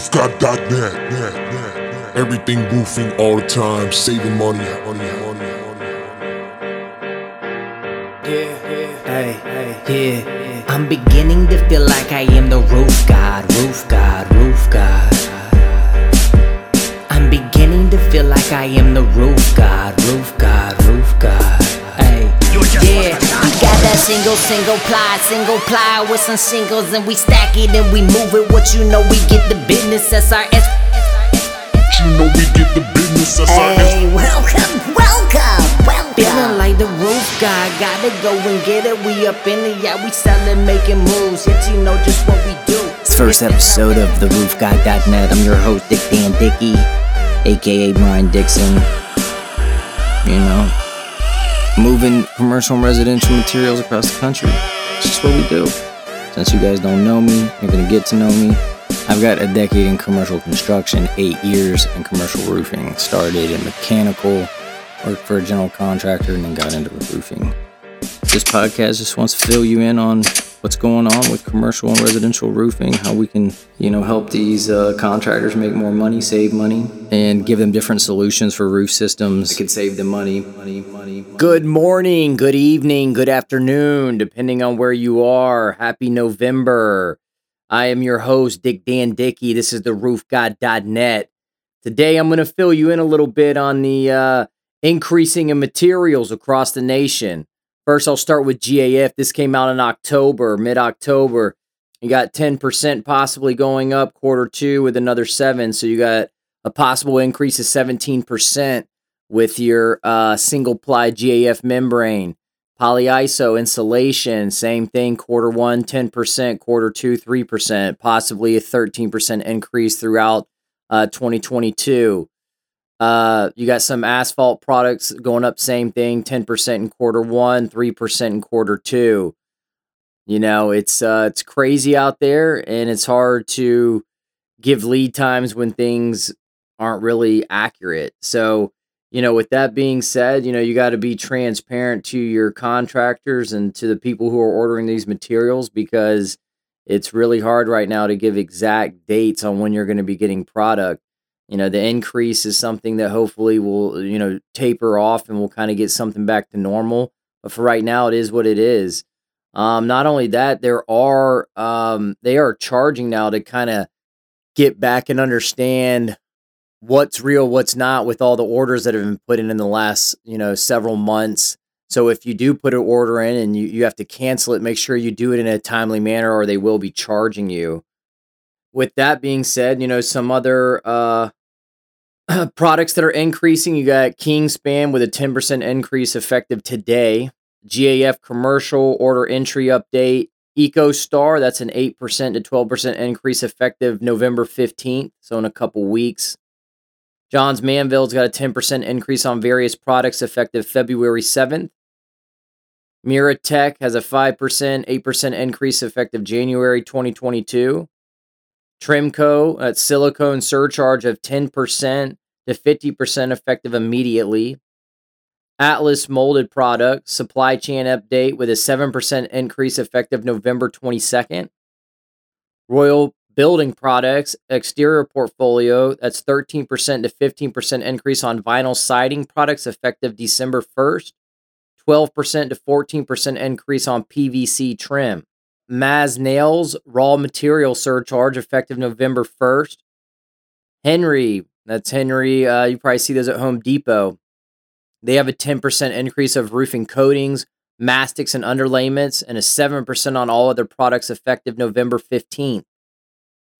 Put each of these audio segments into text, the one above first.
roofgod.net. Everything roofing all the time, saving money. money, money, Hey, hey, yeah. I'm beginning to feel like I am the roof god, roof god, roof god. I'm beginning to feel like I am the roof god, roof god, single, single ply, single ply with some singles, and we stack it and we move it. What you know, we get the business SRS. What You know we get the business SRS. Hey, welcome, welcome, welcome. Feeling like the roof guy, gotta go and get it. We up in the yeah, we selling, making moves. Yet you know just what we do. This first episode of the roofguy.net. I'm your host, Dick Dan Dickey, aka Brian Dixon. You know, moving commercial and residential materials across the country. It's just what we do. Since you guys don't know me, you're gonna get to know me. I've got a decade in commercial construction, eight years in commercial roofing. Started in mechanical, worked for a general contractor, and then got into roofing. This podcast just wants to fill you in on what's going on with commercial and residential roofing, how we can, you know, help these uh, contractors make more money, save money, and give them different solutions for roof systems that could save them money, money, money. money. Good morning, good evening, good afternoon, depending on where you are. Happy November. I am your host, Dick Dan Dickey. This is the roofgod.net. Today I'm going to fill you in a little bit on the uh, increasing in materials across the nation. First, I'll start with GAF. This came out in October, mid October. You got 10% possibly going up quarter two with another seven. So you got a possible increase of 17% with your uh, single ply GAF membrane. Polyiso insulation, same thing. Quarter one, 10%, quarter two, 3%, possibly a 13% increase throughout uh, 2022. Uh, you got some asphalt products going up, same thing, 10% in quarter one, 3% in quarter two. You know, it's uh, it's crazy out there, and it's hard to give lead times when things aren't really accurate. So, you know, with that being said, you know, you got to be transparent to your contractors and to the people who are ordering these materials because it's really hard right now to give exact dates on when you're going to be getting product. You know, the increase is something that hopefully will, you know, taper off and we'll kind of get something back to normal. But for right now, it is what it is. Um, not only that, there are um, they are charging now to kind of get back and understand what's real, what's not with all the orders that have been put in in the last, you know, several months. So if you do put an order in and you, you have to cancel it, make sure you do it in a timely manner or they will be charging you. With that being said, you know, some other uh, products that are increasing, you got Kingspan with a 10% increase effective today. GAF commercial order entry update. EcoStar, that's an 8% to 12% increase effective November 15th, so in a couple weeks. Johns Manville's got a 10% increase on various products effective February 7th. Miratech has a 5%, 8% increase effective January 2022. Tremco, that's silicone surcharge of 10% to 50% effective immediately. Atlas molded products, supply chain update with a 7% increase effective November 22nd. Royal building products, exterior portfolio, that's 13% to 15% increase on vinyl siding products effective December 1st. 12% to 14% increase on PVC trim. Maze Nails raw material surcharge effective November 1st. Henry, that's Henry, uh, you probably see those at Home Depot. They have a 10% increase of roofing coatings, mastics, and underlayments, and a 7% on all other products effective November 15th.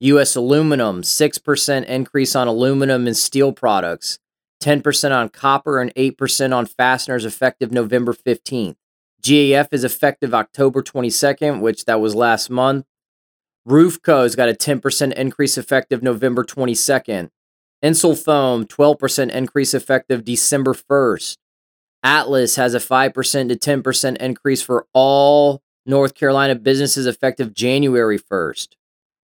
U.S. aluminum, 6% increase on aluminum and steel products, 10% on copper, and 8% on fasteners effective November 15th. GAF is effective October 22nd, which that was last month. Roofco's got a 10% increase effective November 22nd. Insulfoam, 12% increase effective December 1st. Atlas has a 5% to 10% increase for all North Carolina businesses effective January 1st.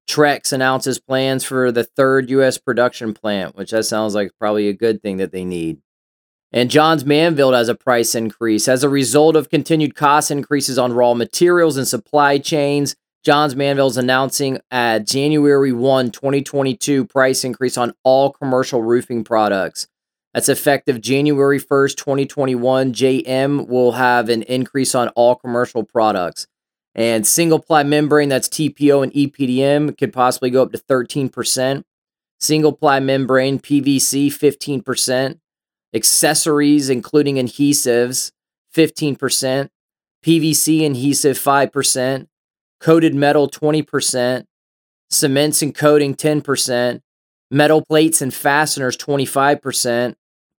Trex announces plans for the third U.S. production plant, which that sounds like probably a good thing that they need. And Johns Manville has a price increase as a result of continued cost increases on raw materials and supply chains. Johns Manville is announcing a January 1, 2022 price increase on all commercial roofing products. That's effective January 1st, 2021. JM will have an increase on all commercial products. And single ply membrane, that's TPO and EPDM, could possibly go up to 13%. Single ply membrane, PVC, 15%. Accessories, including adhesives, 15%. PVC adhesive, 5%. Coated metal, 20%. Cements and coating, 10%. Metal plates and fasteners, 25%.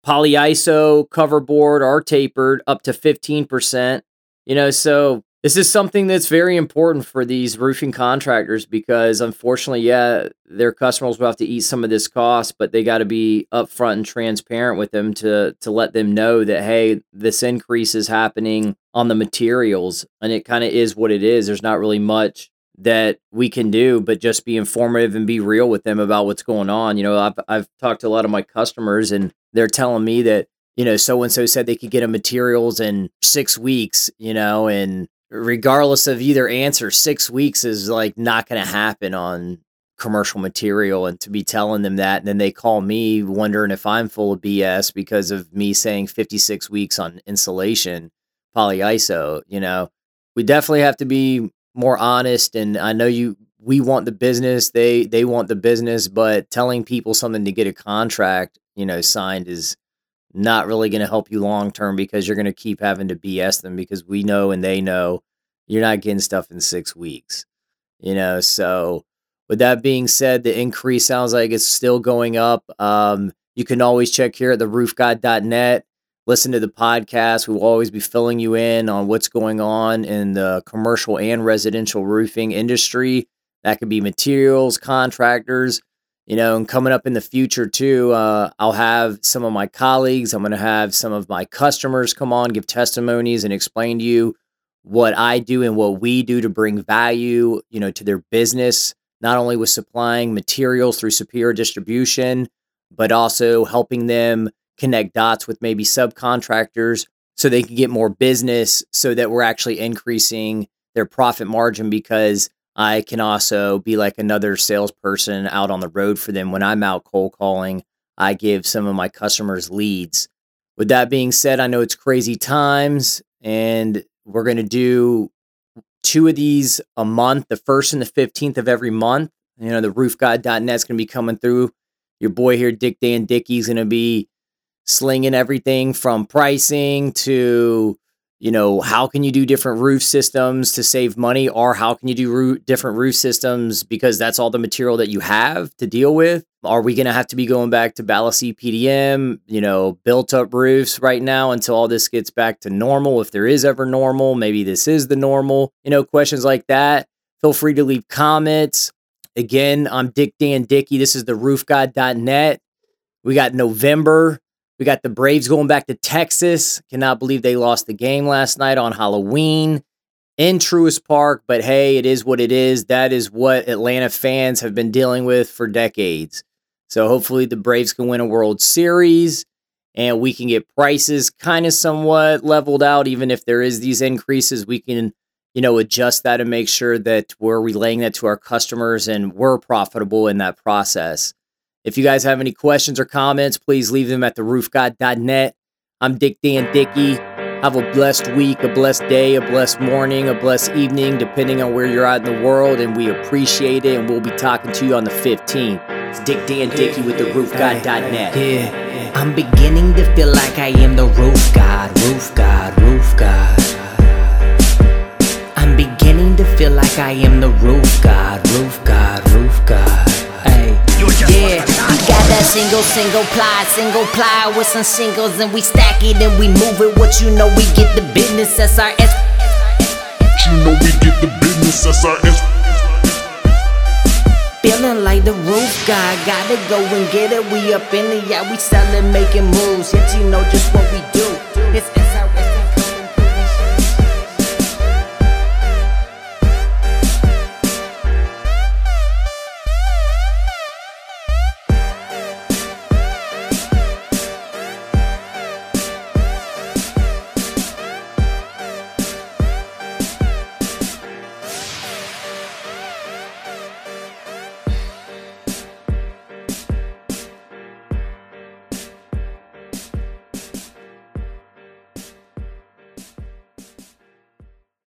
Polyiso, cover board, are tapered up to 15%. You know, so this is something that's very important for these roofing contractors because unfortunately, yeah, their customers will have to eat some of this cost, but they got to be upfront and transparent with them to to let them know that hey, this increase is happening on the materials and it kind of is what it is. There's not really much that we can do but just be informative and be real with them about what's going on. You know, I've I've talked to a lot of my customers and they're telling me that you know, so and so said they could get them materials in six weeks, you know, and regardless of either answer, six weeks is like not going to happen on commercial material. And to be telling them that, and then they call me wondering if I'm full of BS because of me saying 56 weeks on insulation, polyiso, you know, we definitely have to be more honest. And I know you, we want the business, they, they want the business, but telling people something to get a contract, you know, signed is, not really going to help you long term because you're going to keep having to BS them because we know and they know you're not getting stuff in six weeks. You know, so with that being said, the increase sounds like it's still going up. Um, you can always check here at the roofguy.net, listen to the podcast. We will always be filling you in on what's going on in the commercial and residential roofing industry. That could be materials, contractors, you know, and coming up in the future too, uh, I'll have some of my colleagues, I'm going to have some of my customers come on, give testimonies, and explain to you what I do and what we do to bring value, you know, to their business, not only with supplying materials through superior distribution, but also helping them connect dots with maybe subcontractors so they can get more business so that we're actually increasing their profit margin because I can also be like another salesperson out on the road for them. When I'm out cold calling, I give some of my customers leads. With that being said, I know it's crazy times and we're going to do two of these a month, the first and the 15th of every month. You know, the roofguy.net is going to be coming through. Your boy here, Dick Dan Dickey, is going to be slinging everything from pricing to you know, how can you do different roof systems to save money, or how can you do different roof systems because that's all the material that you have to deal with? Are we going to have to be going back to ballast PDM, you know, built up roofs right now until all this gets back to normal? If there is ever normal, maybe this is the normal, you know, questions like that. Feel free to leave comments. Again, I'm Dick Dan Dickey. This is the roofguy.net. We got November we got the Braves going back to Texas. Cannot believe they lost the game last night on Halloween in Truist Park. But hey, it is what it is. That is what Atlanta fans have been dealing with for decades. So hopefully the Braves can win a World Series and we can get prices kind of somewhat leveled out. Even if there is these increases, we can, you know, adjust that and make sure that we're relaying that to our customers and we're profitable in that process. If you guys have any questions or comments, please leave them at theroofguy.net. I'm Dick Dan Dickey. Have a blessed week, a blessed day, a blessed morning, a blessed evening, depending on where you're at in the world. And we appreciate it. And we'll be talking to you on the 15th. It's Dick Dan Dickey with theroofguy.net. Yeah, I'm beginning to feel like I am the roof god, roof god, roof god. I'm beginning to feel like I am the roof god, single, ply, single ply with some singles, and we stack it and we move it. What you know, we get the business SRS. You know we get the business SRS. Feeling like the roof guy, gotta go and get it. We up in the yeah, we sellin', making moves. Yet you know just what we do. It's